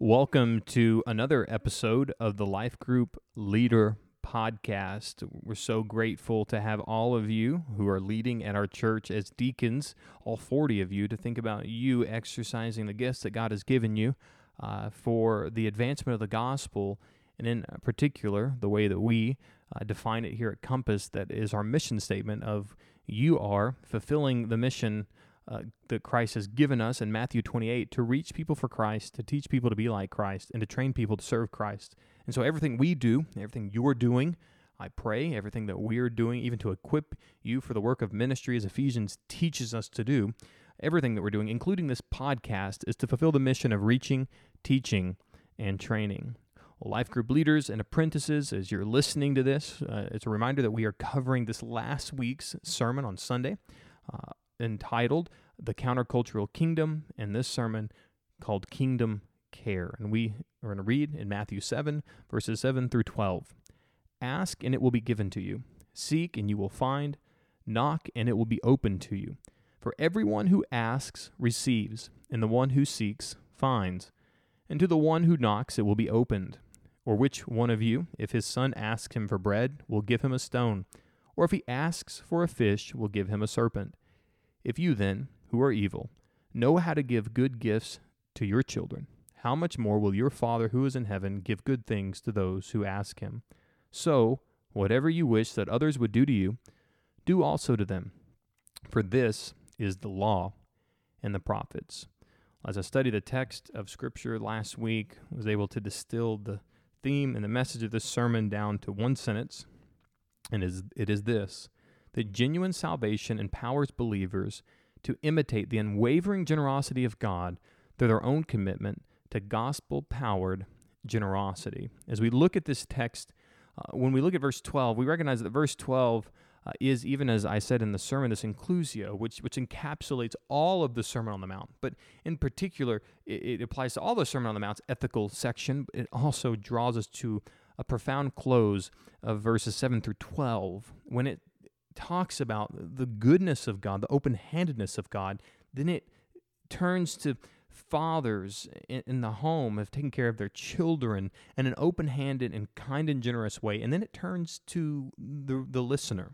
Welcome to another episode of the Life Group Leader Podcast. We're so grateful to have all of you who are leading at our church as deacons, all 40 of you, to think about you exercising the gifts that God has given you uh, for the advancement of the gospel, and in particular, the way that we uh, define it here at Compass, that is our mission statement of you are fulfilling the mission uh, that Christ has given us in Matthew 28 to reach people for Christ, to teach people to be like Christ, and to train people to serve Christ. And so everything we do, everything you're doing, I pray, everything that we're doing, even to equip you for the work of ministry as Ephesians teaches us to do, everything that we're doing, including this podcast, is to fulfill the mission of reaching, teaching, and training. Well, life group leaders and apprentices, as you're listening to this, uh, it's a reminder that we are covering this last week's sermon on Sunday. Uh, entitled The Countercultural Kingdom, and this sermon called Kingdom Care. And we are going to read in Matthew 7, verses 7 through 12. Ask, and it will be given to you. Seek, and you will find. Knock, and it will be opened to you. For everyone who asks receives, and the one who seeks finds. And to the one who knocks it will be opened. Or which one of you, if his son asks him for bread, will give him a stone? Or if he asks for a fish, will give him a serpent? If you then, who are evil, know how to give good gifts to your children, how much more will your Father who is in heaven give good things to those who ask him? So, whatever you wish that others would do to you, do also to them. For this is the law and the prophets. As I studied the text of Scripture last week, I was able to distill the theme and the message of this sermon down to one sentence, and it is this that genuine salvation empowers believers to imitate the unwavering generosity of God through their own commitment to gospel powered generosity. As we look at this text, uh, when we look at verse 12, we recognize that verse 12 uh, is, even as I said in the sermon, this inclusio, which, which encapsulates all of the Sermon on the Mount. But in particular, it, it applies to all the Sermon on the Mount's ethical section. It also draws us to a profound close of verses 7 through 12 when it talks about the goodness of God, the open handedness of God, then it turns to fathers in, the home of taking care of their children in an open handed and kind and generous way. And then it turns to the, the listener.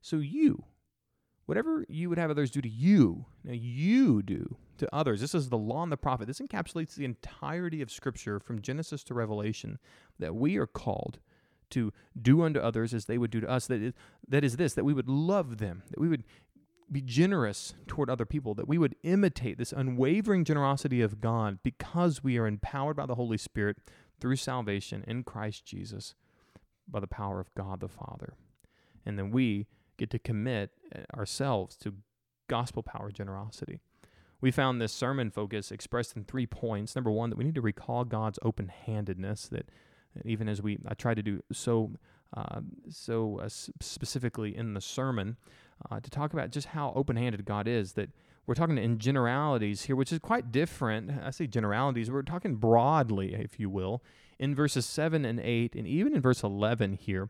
So you, whatever you would have others do to you, now you do to others. This is the law and the prophet. This encapsulates the entirety of Scripture from Genesis to Revelation that we are called to do unto others as they would do to us. That is, that is this, that we would love them, that we would be generous toward other people, that we would imitate this unwavering generosity of God because we are empowered by the Holy Spirit through salvation in Christ Jesus by the power of God the Father. And then we get to commit uh, ourselves to gospel power generosity. We found this sermon focus expressed in three points. Number one, that we need to recall God's open handedness, that even as we I try to do so uh, so uh, specifically in the sermon uh, to talk about just how open-handed God is that we're talking in generalities here which is quite different. I say generalities we're talking broadly if you will in verses 7 and 8 and even in verse 11 here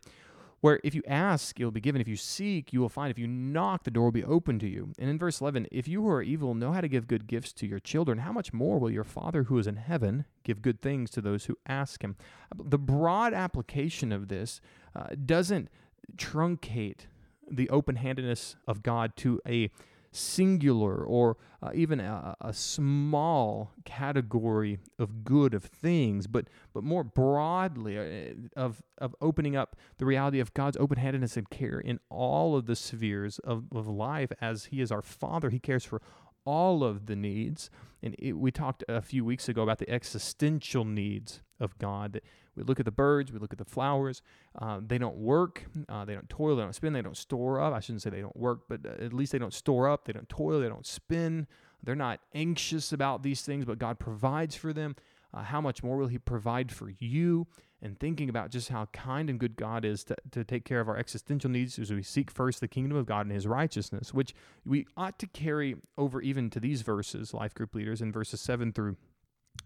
where if you ask, will be given. If you seek, you will find. If you knock, the door will be open to you. And in verse 11, if you who are evil know how to give good gifts to your children, how much more will your Father who is in heaven give good things to those who ask him? The broad application of this uh, doesn't truncate the open handedness of God to a singular or uh, even a, a, small category of good of things, but but more broadly uh, of of opening up the reality of God's open-handedness and care in all of the spheres of, of life as He is our Father. He cares for all of the needs. And it, we talked a few weeks ago about the existential needs of God. That we look at the birds, we look at the flowers. Uh, they don't work, uh, they don't toil, they don't spin, they don't store up. I shouldn't say they don't work, but uh, at least they don't store up, they don't toil, they don't spin. They're not anxious about these things, but God provides for them. Uh, how much more will He provide for you? And thinking about just how kind and good God is to, to take care of our existential needs as we seek first the kingdom of God and His righteousness, which we ought to carry over even to these verses, life group leaders, in verses 7 through,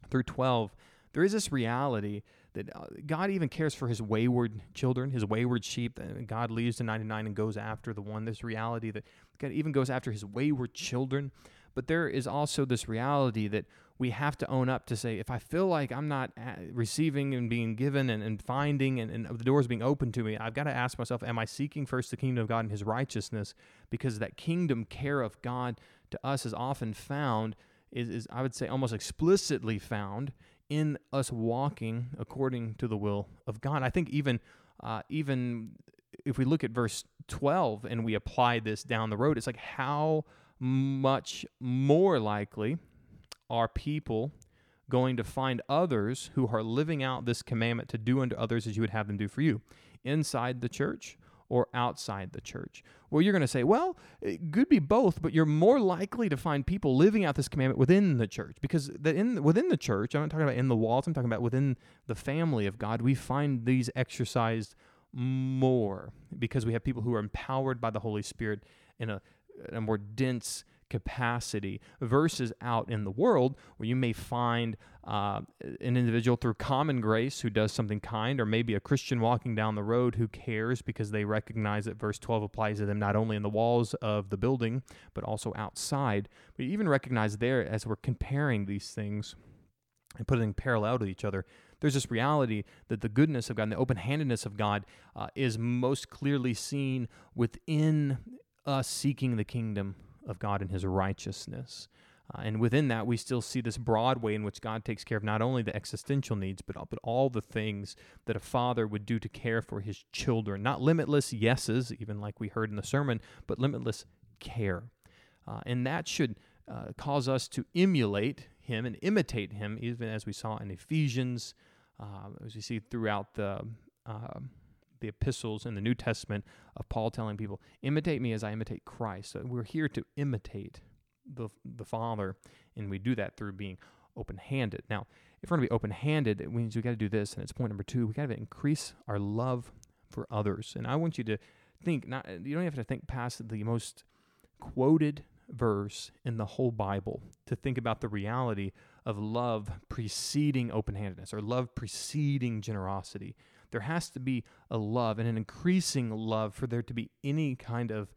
through 12. There is this reality that uh, God even cares for his wayward children, his wayward sheep. God leaves the 99 and goes after the one. This reality that God even goes after his wayward children. But there is also this reality that we have to own up to say, if I feel like I'm not receiving and being given and, and finding and, and the doors being open to me, I've got to ask myself, am I seeking first the kingdom of God and his righteousness? Because that kingdom care of God to us is often found, is, is I would say almost explicitly found in us walking according to the will of God. I think even uh, even if we look at verse 12 and we apply this down the road, it's like how much more likely are people going to find others who are living out this commandment to do unto others as you would have them do for you inside the church or outside the church? Well, you're going to say, well, it could be both, but you're more likely to find people living out this commandment within the church because in, within the church, I'm not talking about in the walls, I'm talking about within the family of God, we find these exercised more because we have people who are empowered by the Holy Spirit in a, in a more dense capacity versus out in the world where you may find uh, an individual through common grace who does something kind, or maybe a Christian walking down the road who cares because they recognize that verse 12 applies to them not only in the walls of the building, but also outside. But even recognize there as we're comparing these things and putting in parallel to each other, there's this reality that the goodness of God and the open handedness of God uh, is most clearly seen within us seeking the kingdom of God and his righteousness. Uh, and within that, we still see this broad way in which God takes care of not only the existential needs, but, but all the things that a father would do to care for his children. Not limitless yeses, even like we heard in the sermon, but limitless care. Uh, and that should uh, cause us to emulate him and imitate him, even as we saw in Ephesians, uh, as we see throughout the um, the epistles in the New Testament of Paul telling people, imitate me as I imitate Christ. So we're here to imitate the, the Father, and we do that through being open handed. Now, if we're going to be open handed, it means we got to do this, and it's point number two. We got to increase our love for others. And I want you to think, not you don't have to think past the most quoted verse in the whole Bible to think about the reality of love preceding open handedness or love preceding generosity there has to be a love and an increasing love for there to be any kind of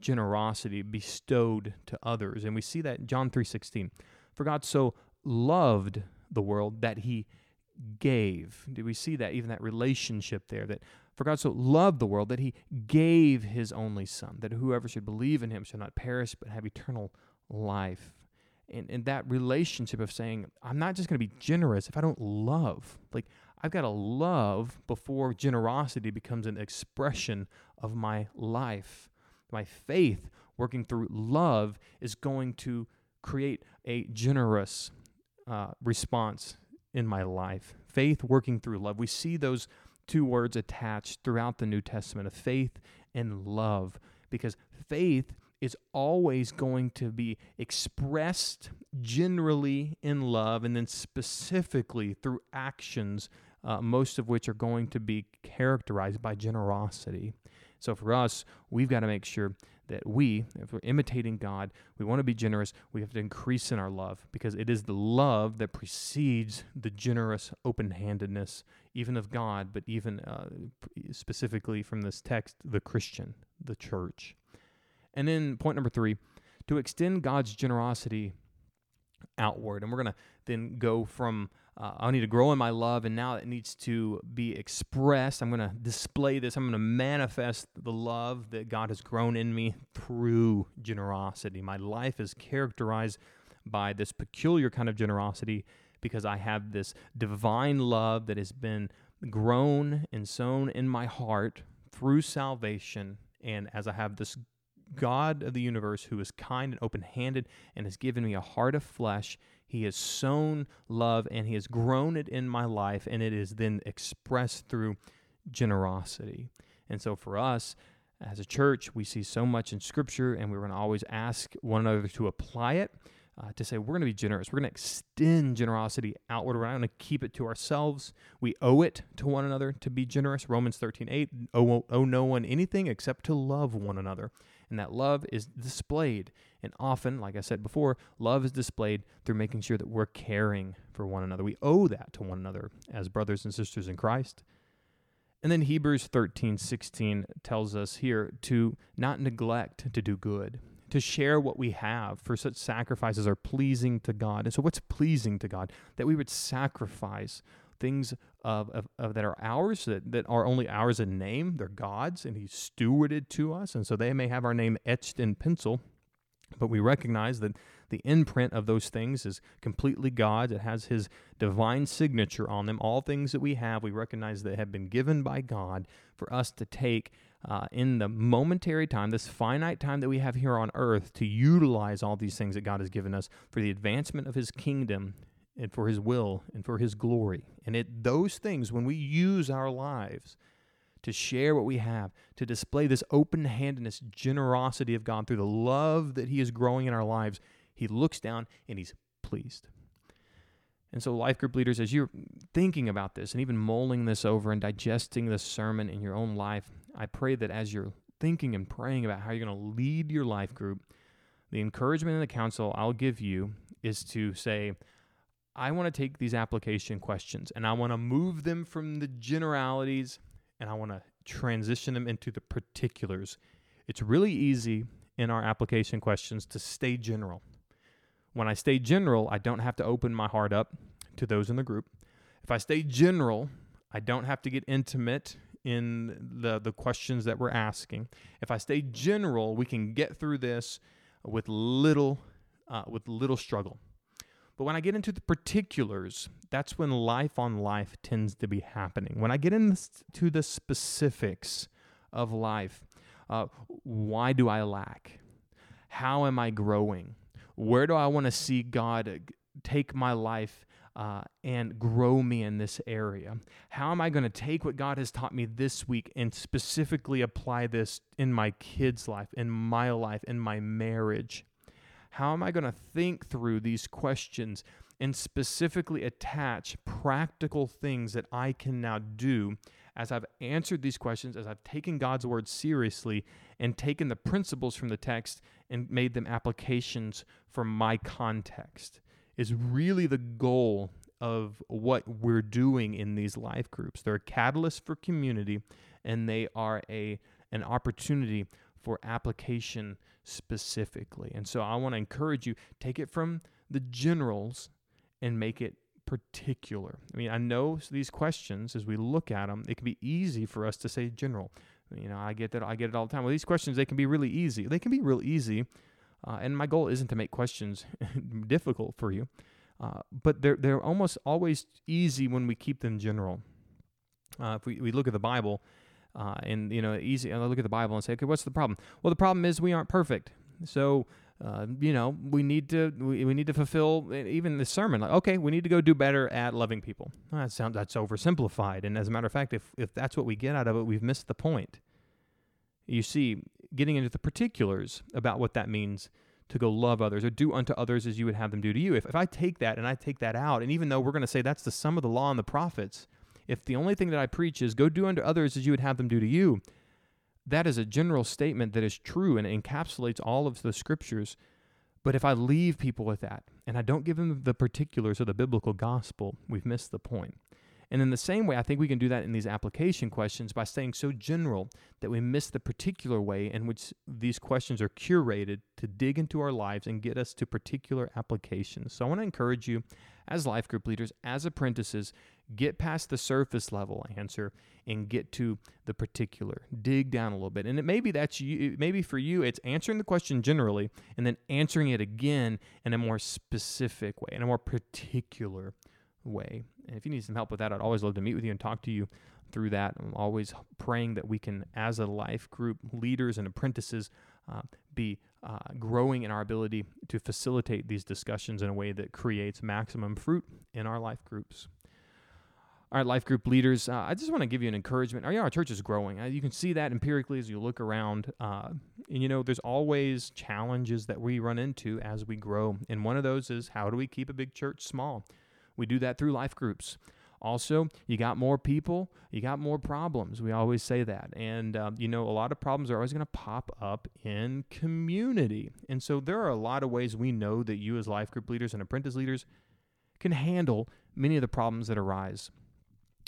generosity bestowed to others. And we see that in John 3:16. For God so loved the world that he gave. Do we see that even that relationship there that for God so loved the world that he gave his only son that whoever should believe in him shall not perish but have eternal life. And, and that relationship of saying, I'm not just going to be generous if I don't love. Like, I've got to love before generosity becomes an expression of my life. My faith, working through love, is going to create a generous uh, response in my life. Faith working through love. We see those two words attached throughout the New Testament of faith and love because faith is always going to be expressed generally in love and then specifically through actions uh, most of which are going to be characterized by generosity. So for us, we've got to make sure that we, if we're imitating God, we want to be generous, we have to increase in our love because it is the love that precedes the generous open handedness, even of God, but even uh, specifically from this text, the Christian, the church. And then point number three, to extend God's generosity outward. And we're going to then go from uh, I need to grow in my love, and now it needs to be expressed. I'm going to display this. I'm going to manifest the love that God has grown in me through generosity. My life is characterized by this peculiar kind of generosity because I have this divine love that has been grown and sown in my heart through salvation. And as I have this God of the universe who is kind and open handed and has given me a heart of flesh. He has sown love and He has grown it in my life, and it is then expressed through generosity. And so for us, as a church, we see so much in Scripture, and we're going to always ask one another to apply it. Uh, to say we're going to be generous. We're going to extend generosity outward. We're not going to keep it to ourselves. We owe it to one another to be generous. Romans 13, 8, owe, owe no one anything except to love one another and that love is displayed. And often, like I said before, love is displayed through making sure that we're caring for one another. We owe that to one another as brothers and sisters in Christ. And then Hebrews 13, 16 tells us here to not neglect to do good, to share what we have for such sacrifices are pleasing to God. And so, what's pleasing to God? That we would sacrifice things of, of, of, that are ours, that, that are only ours in name. They're God's, and He's stewarded to us. And so, they may have our name etched in pencil, but we recognize that the imprint of those things is completely God's. It has His divine signature on them. All things that we have, we recognize that have been given by God for us to take uh, in the momentary time, this finite time that we have here on earth, to utilize all these things that God has given us for the advancement of His kingdom and for His will and for His glory. And it those things, when we use our lives to share what we have, to display this open handedness, generosity of God through the love that He is growing in our lives, He looks down and He's pleased. And so, life group leaders, as you're thinking about this and even mulling this over and digesting this sermon in your own life, I pray that as you're thinking and praying about how you're going to lead your life group, the encouragement and the counsel I'll give you is to say, I want to take these application questions and I want to move them from the generalities and I want to transition them into the particulars. It's really easy in our application questions to stay general. When I stay general, I don't have to open my heart up to those in the group. If I stay general, I don't have to get intimate in the the questions that we're asking. If I stay general, we can get through this with little uh, with little struggle. But when I get into the particulars, that's when life on life tends to be happening. When I get into the specifics of life, uh, why do I lack? How am I growing? Where do I want to see God take my life uh, and grow me in this area? How am I going to take what God has taught me this week and specifically apply this in my kids' life, in my life, in my marriage? How am I going to think through these questions and specifically attach practical things that I can now do as I've answered these questions, as I've taken God's word seriously and taken the principles from the text and made them applications for my context? is really the goal of what we're doing in these life groups. They're a catalyst for community and they are a an opportunity for application specifically. And so I want to encourage you take it from the generals and make it particular. I mean, I know these questions as we look at them, it can be easy for us to say general. You know, I get that I get it all the time. Well, these questions they can be really easy. They can be real easy uh, and my goal isn't to make questions difficult for you, uh, but they're, they're almost always easy when we keep them general. Uh, if we, we look at the Bible, uh, and you know, easy. I look at the Bible and say, okay, what's the problem? Well, the problem is we aren't perfect. So, uh, you know, we need to we, we need to fulfill even the sermon. Like, okay, we need to go do better at loving people. Well, that sounds that's oversimplified. And as a matter of fact, if if that's what we get out of it, we've missed the point. You see, getting into the particulars about what that means to go love others or do unto others as you would have them do to you. If, if I take that and I take that out, and even though we're going to say that's the sum of the law and the prophets, if the only thing that I preach is go do unto others as you would have them do to you, that is a general statement that is true and encapsulates all of the scriptures. But if I leave people with that and I don't give them the particulars of the biblical gospel, we've missed the point. And in the same way, I think we can do that in these application questions by staying so general that we miss the particular way in which these questions are curated to dig into our lives and get us to particular applications. So I want to encourage you as life group leaders, as apprentices, get past the surface level answer and get to the particular. Dig down a little bit. And it maybe that's you maybe for you it's answering the question generally and then answering it again in a more specific way, in a more particular way. And if you need some help with that, I'd always love to meet with you and talk to you through that. I'm always praying that we can, as a life group, leaders and apprentices, uh, be uh, growing in our ability to facilitate these discussions in a way that creates maximum fruit in our life groups. All right, life group leaders, uh, I just want to give you an encouragement. Our, you know, our church is growing. Uh, you can see that empirically as you look around. Uh, and, you know, there's always challenges that we run into as we grow. And one of those is how do we keep a big church small? We do that through life groups. Also, you got more people, you got more problems. We always say that. And, um, you know, a lot of problems are always going to pop up in community. And so there are a lot of ways we know that you, as life group leaders and apprentice leaders, can handle many of the problems that arise.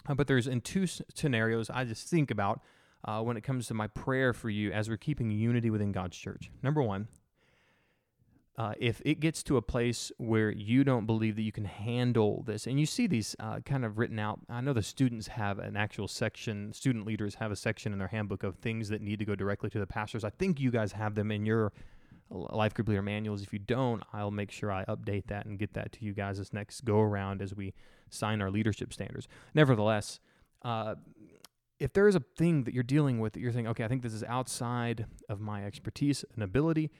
Uh, but there's in two scenarios I just think about uh, when it comes to my prayer for you as we're keeping unity within God's church. Number one, uh, if it gets to a place where you don't believe that you can handle this, and you see these uh, kind of written out, I know the students have an actual section, student leaders have a section in their handbook of things that need to go directly to the pastors. I think you guys have them in your life group leader manuals. If you don't, I'll make sure I update that and get that to you guys this next go around as we sign our leadership standards. Nevertheless, uh, if there is a thing that you're dealing with that you're thinking, okay, I think this is outside of my expertise and ability,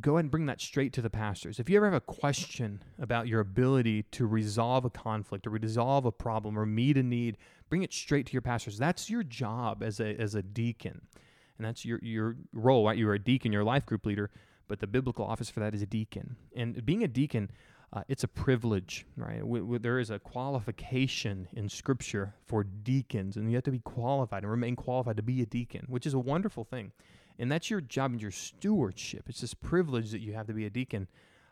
go ahead and bring that straight to the pastors. If you ever have a question about your ability to resolve a conflict or resolve a problem or meet a need, bring it straight to your pastors. That's your job as a as a deacon. And that's your your role, right? You're a deacon, you're a life group leader, but the biblical office for that is a deacon. And being a deacon, uh, it's a privilege, right? W- w- there is a qualification in Scripture for deacons, and you have to be qualified and remain qualified to be a deacon, which is a wonderful thing. And that's your job and your stewardship. It's this privilege that you have to be a deacon.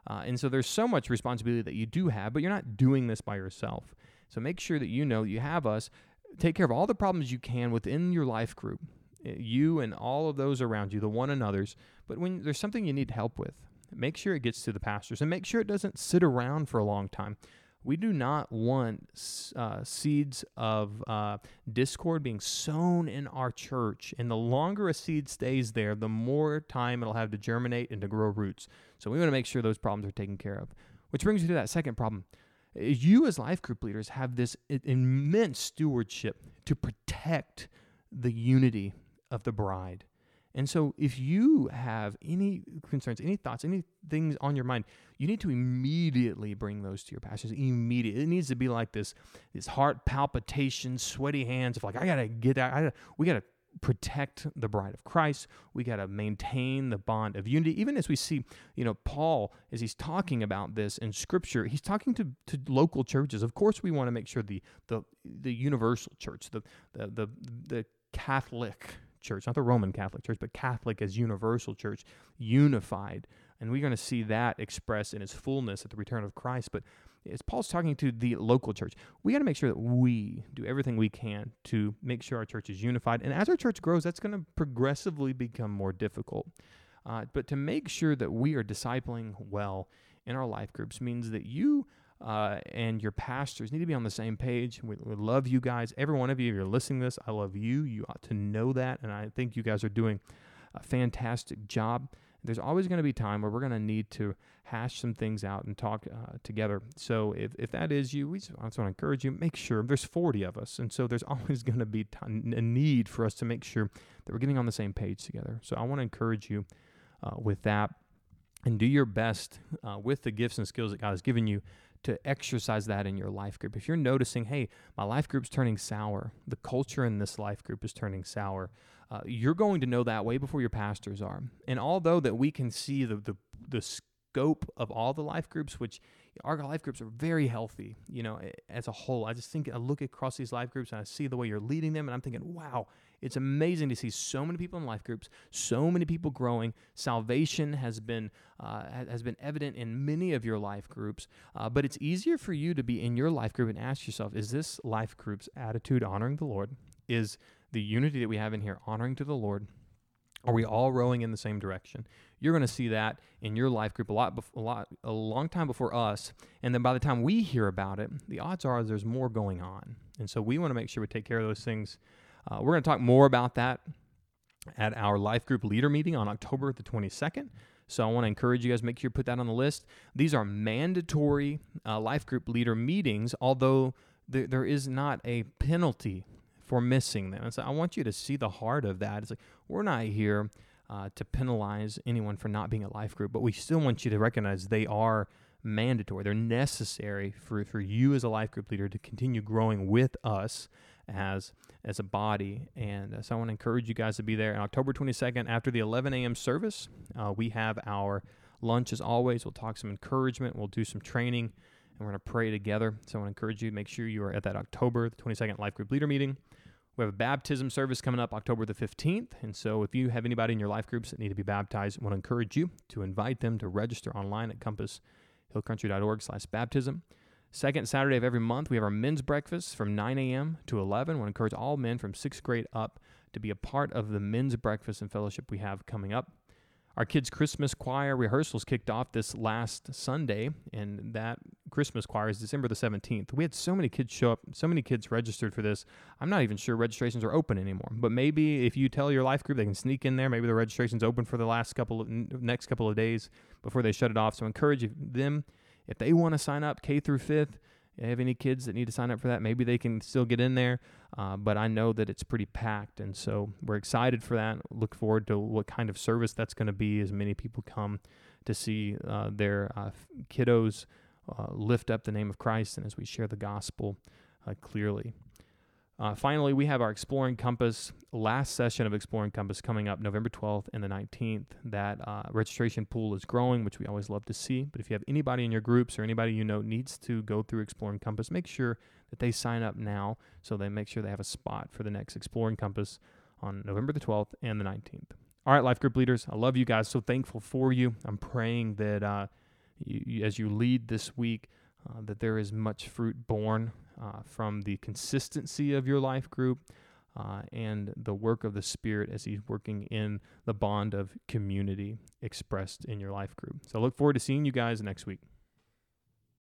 Uh, and so there's so much responsibility that you do have, but you're not doing this by yourself. So make sure that you know you have us. Take care of all the problems you can within your life group, you and all of those around you, the one another's. But when there's something you need help with, make sure it gets to the pastors and make sure it doesn't sit around for a long time. We do not want uh, seeds of uh, discord being sown in our church. And the longer a seed stays there, the more time it'll have to germinate and to grow roots. So we want to make sure those problems are taken care of. Which brings me to that second problem. You, as life group leaders, have this immense stewardship to protect the unity of the bride. And so, if you have any concerns, any thoughts, any things on your mind, you need to immediately bring those to your pastors. Immediately, it needs to be like this: this heart palpitation, sweaty hands of like, I gotta get. I gotta, we gotta protect the bride of Christ. We got to maintain the bond of unity. Even as we see, you know, Paul, as he's talking about this in Scripture, he's talking to, to local churches. Of course, we want to make sure the the the universal church, the the the, the Catholic church, not the Roman Catholic Church, but Catholic as universal church, unified. And we're going to see that expressed in its fullness at the return of Christ. But as Paul's talking to the local church, we got to make sure that we do everything we can to make sure our church is unified. And as our church grows, that's going to progressively become more difficult. Uh, but to make sure that we are discipling well in our life groups means that you uh, and your pastors need to be on the same page. We, we, love you guys. Every one of you, if you're listening to this, I love you. You ought to know that. And I think you guys are doing a fantastic job. There's always going to be time where we're going to need to hash some things out and talk uh, together. So if, if that is you, we just, I just want to encourage you, make sure there's 40 of us. And so there's always going to be t- a need for us to make sure that we're getting on the same page together. So I want to encourage you uh, with that and do your best uh, with the gifts and skills that God has given you to exercise that in your life group. If you're noticing, hey, my life group's turning sour, the culture in this life group is turning sour, uh, you're going to know that way before your pastors are. And although that we can see the, the, the scope of all the life groups, which our life groups are very healthy, you know, as a whole. I just think I look across these life groups and I see the way you're leading them, and I'm thinking, wow, it's amazing to see so many people in life groups, so many people growing. Salvation has been uh, has been evident in many of your life groups, uh, but it's easier for you to be in your life group and ask yourself: Is this life group's attitude honoring the Lord? Is the unity that we have in here honoring to the Lord? Are we all rowing in the same direction? You're going to see that in your life group a lot, bef- a lot, a long time before us, and then by the time we hear about it, the odds are there's more going on, and so we want to make sure we take care of those things uh, we're going to talk more about that at our life group leader meeting on October the 22nd. So I want to encourage you guys, make sure you put that on the list. These are mandatory uh, life group leader meetings, although th- there is not a penalty for missing them. And so I want you to see the heart of that. It's like we're not here uh, to penalize anyone for not being a life group, but we still want you to recognize they are mandatory. They're necessary for, for you as a life group leader to continue growing with us as as a body. And uh, so I want to encourage you guys to be there October 22nd after the 11 a.m. service. Uh, we have our lunch as always. We'll talk some encouragement. We'll do some training, and we're going to pray together. So I want to encourage you to make sure you are at that October the 22nd life group leader meeting. We have a baptism service coming up October the 15th. And so if you have anybody in your life groups that need to be baptized, I want to encourage you to invite them to register online at compasshillcountry.org slash baptism. Second Saturday of every month, we have our men's breakfast from 9 a.m. to 11. We encourage all men from sixth grade up to be a part of the men's breakfast and fellowship we have coming up. Our kids' Christmas choir rehearsals kicked off this last Sunday, and that Christmas choir is December the 17th. We had so many kids show up, so many kids registered for this. I'm not even sure registrations are open anymore. But maybe if you tell your life group, they can sneak in there. Maybe the registration's open for the last couple of next couple of days before they shut it off. So encourage them if they want to sign up K through fifth have any kids that need to sign up for that, maybe they can still get in there. Uh, but I know that it's pretty packed, and so we're excited for that. Look forward to what kind of service that's going to be as many people come to see uh, their uh, kiddos uh, lift up the name of Christ and as we share the gospel uh, clearly. Uh, finally, we have our Exploring Compass last session of Exploring Compass coming up November 12th and the 19th. That uh, registration pool is growing, which we always love to see. But if you have anybody in your groups or anybody you know needs to go through Exploring Compass, make sure that they sign up now so they make sure they have a spot for the next Exploring Compass on November the 12th and the 19th. All right, life group leaders, I love you guys. So thankful for you. I'm praying that uh, you, as you lead this week, uh, that there is much fruit born uh, from the consistency of your life group uh, and the work of the Spirit as He's working in the bond of community expressed in your life group. So I look forward to seeing you guys next week.